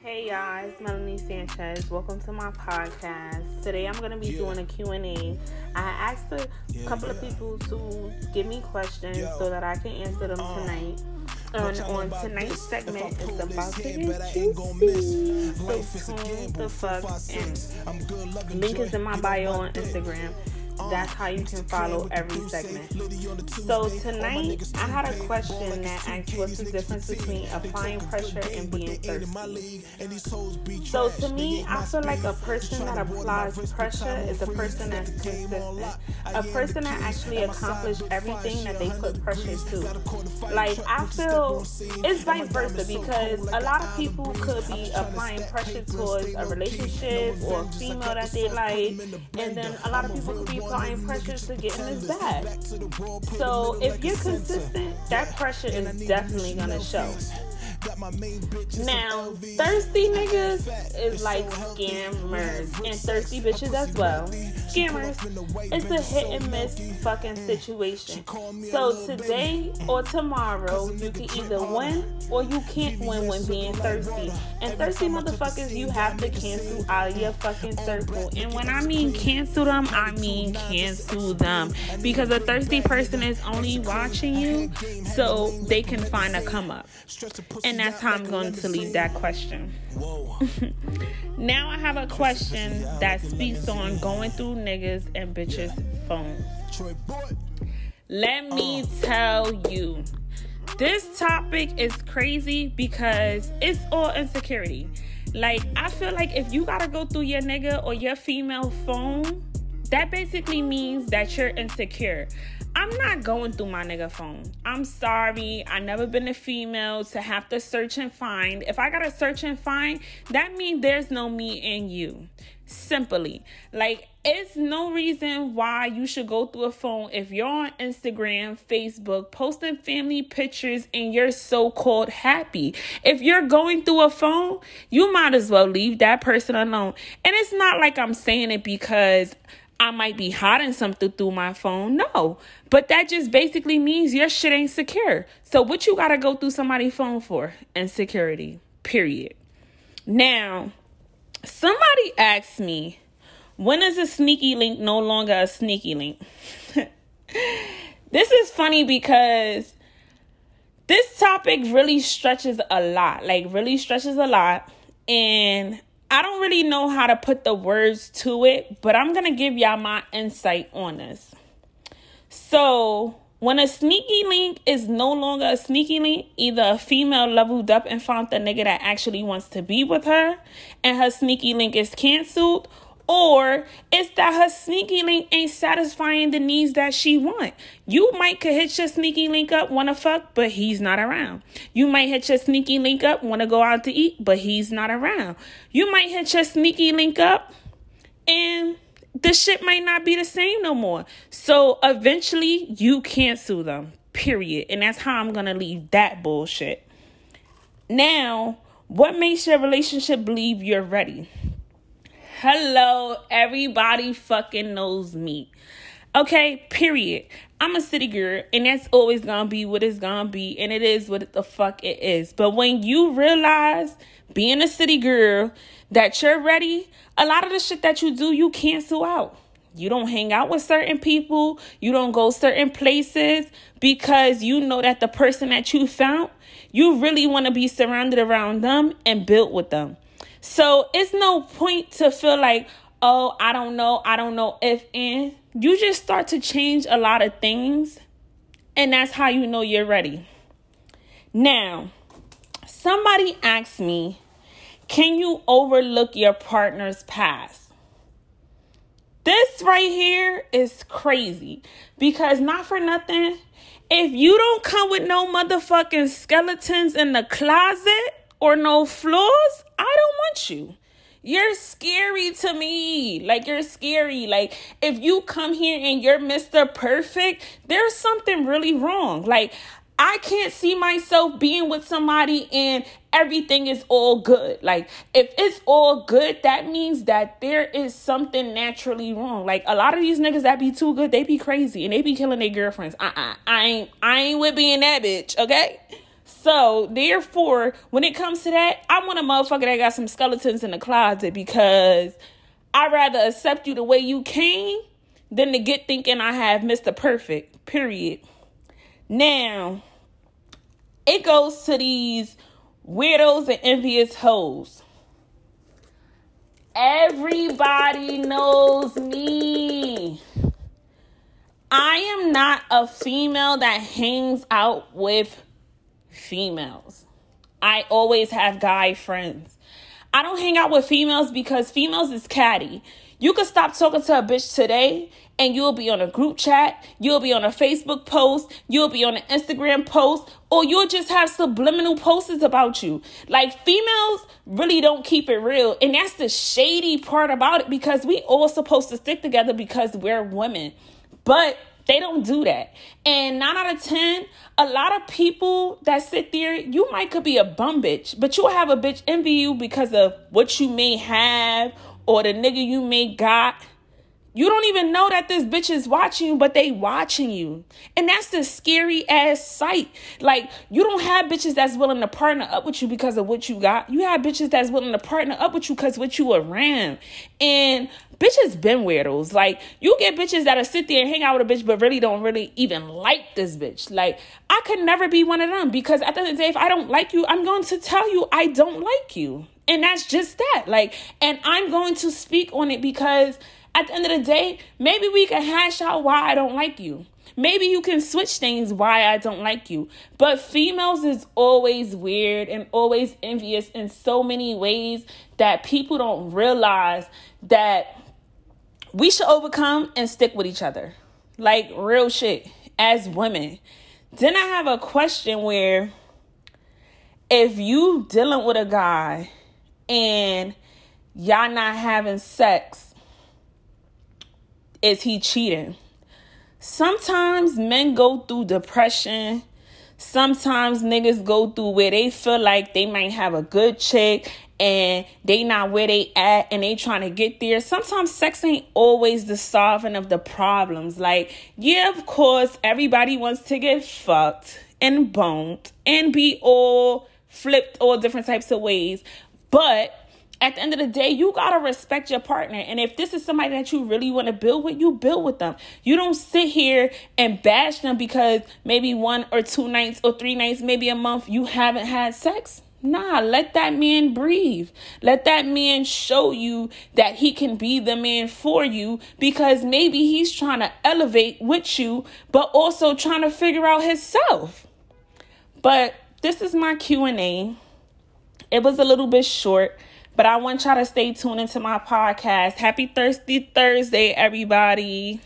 Hey y'all, it's Melanie Sanchez. Welcome to my podcast. Today I'm going to be doing a Q&A. I asked a couple of people to give me questions so that I can answer them tonight. And on tonight's segment, it's about to get juicy. So tune the fuck in. Link is in my bio on Instagram that's how you can follow every segment. So tonight, I had a question that asked what's the difference between applying pressure and being thirsty. So to me, I feel like a person that applies pressure is a person that's consistent, a person that actually accomplishes everything that they put pressure to. Like I feel it's vice versa because a lot of people could be applying pressure towards a relationship or a female that they like, and then a lot of people could be applying pressure to get in this bag. So if you're consistent, that pressure is definitely gonna show. Now, thirsty niggas is like scammers and thirsty bitches as well. Scammers, it's a hit and miss fucking situation. So today or tomorrow, you can either win or you can't win when being thirsty. And thirsty motherfuckers, you have to cancel out of your fucking circle. And when I mean cancel them, I mean cancel them. Because a thirsty person is only watching you so they can find a come up. And that's how I'm going to leave that question. now I have a question that speaks on going through niggas and bitches' phones. Let me tell you, this topic is crazy because it's all insecurity. Like, I feel like if you gotta go through your nigga or your female phone, that basically means that you're insecure. I'm not going through my nigga phone. I'm sorry. I never been a female to have to search and find. If I gotta search and find, that means there's no me in you. Simply. Like, it's no reason why you should go through a phone if you're on Instagram, Facebook, posting family pictures and you're so called happy. If you're going through a phone, you might as well leave that person alone. And it's not like I'm saying it because I might be hiding something through my phone. No. But that just basically means your shit ain't secure. So what you gotta go through somebody's phone for? Insecurity. Period. Now, somebody asked me, when is a sneaky link no longer a sneaky link? this is funny because this topic really stretches a lot. Like really stretches a lot. And I don't really know how to put the words to it, but I'm going to give y'all my insight on this. So, when a sneaky link is no longer a sneaky link, either a female leveled up and found the nigga that actually wants to be with her, and her sneaky link is canceled, or it's that her sneaky link ain't satisfying the needs that she want. You might could hit your sneaky link up, wanna fuck, but he's not around. You might hit your sneaky link up, wanna go out to eat, but he's not around. You might hit your sneaky link up and the shit might not be the same no more. So eventually you cancel them. Period. And that's how I'm gonna leave that bullshit. Now, what makes your relationship believe you're ready? Hello, everybody fucking knows me. Okay, period. I'm a city girl, and that's always gonna be what it's gonna be, and it is what the fuck it is. But when you realize being a city girl that you're ready, a lot of the shit that you do, you cancel out. You don't hang out with certain people, you don't go certain places because you know that the person that you found, you really want to be surrounded around them and built with them. So it's no point to feel like, oh, I don't know, I don't know if and you just start to change a lot of things, and that's how you know you're ready. Now, somebody asked me, can you overlook your partner's past? This right here is crazy because not for nothing, if you don't come with no motherfucking skeletons in the closet, or no flaws, I don't want you. You're scary to me. Like, you're scary. Like, if you come here and you're Mr. Perfect, there's something really wrong. Like, I can't see myself being with somebody and everything is all good. Like, if it's all good, that means that there is something naturally wrong. Like, a lot of these niggas that be too good, they be crazy and they be killing their girlfriends. Uh uh I ain't, I ain't with being that bitch, okay? So therefore, when it comes to that, I want a motherfucker that got some skeletons in the closet because I'd rather accept you the way you came than to get thinking I have Mr. Perfect. Period. Now, it goes to these weirdos and envious hoes. Everybody knows me. I am not a female that hangs out with females. I always have guy friends. I don't hang out with females because females is catty. You could stop talking to a bitch today and you'll be on a group chat, you'll be on a Facebook post, you'll be on an Instagram post, or you'll just have subliminal posts about you. Like females really don't keep it real. And that's the shady part about it because we all supposed to stick together because we're women. But they don't do that. And nine out of 10, a lot of people that sit there, you might could be a bum bitch, but you'll have a bitch envy you because of what you may have or the nigga you may got you don't even know that this bitch is watching you, but they watching you. And that's the scary ass sight. Like, you don't have bitches that's willing to partner up with you because of what you got. You have bitches that's willing to partner up with you because what you around. And bitches been weirdos. Like, you get bitches that'll sit there and hang out with a bitch, but really don't really even like this bitch. Like, I could never be one of them because at the end of the day, if I don't like you, I'm going to tell you I don't like you. And that's just that. Like, and I'm going to speak on it because at the end of the day, maybe we can hash out why I don't like you. Maybe you can switch things why I don't like you. But females is always weird and always envious in so many ways that people don't realize that we should overcome and stick with each other. Like real shit as women. Then I have a question where if you dealing with a guy and y'all not having sex is he cheating? Sometimes men go through depression. Sometimes niggas go through where they feel like they might have a good chick and they not where they at and they trying to get there. Sometimes sex ain't always the solving of the problems. Like, yeah, of course, everybody wants to get fucked and boned and be all flipped all different types of ways. But at the end of the day, you gotta respect your partner. And if this is somebody that you really want to build with, you build with them. You don't sit here and bash them because maybe one or two nights or three nights, maybe a month, you haven't had sex. Nah, let that man breathe. Let that man show you that he can be the man for you because maybe he's trying to elevate with you, but also trying to figure out himself. But this is my Q&A. It was a little bit short. But I want y'all to stay tuned into my podcast. Happy Thirsty Thursday, everybody.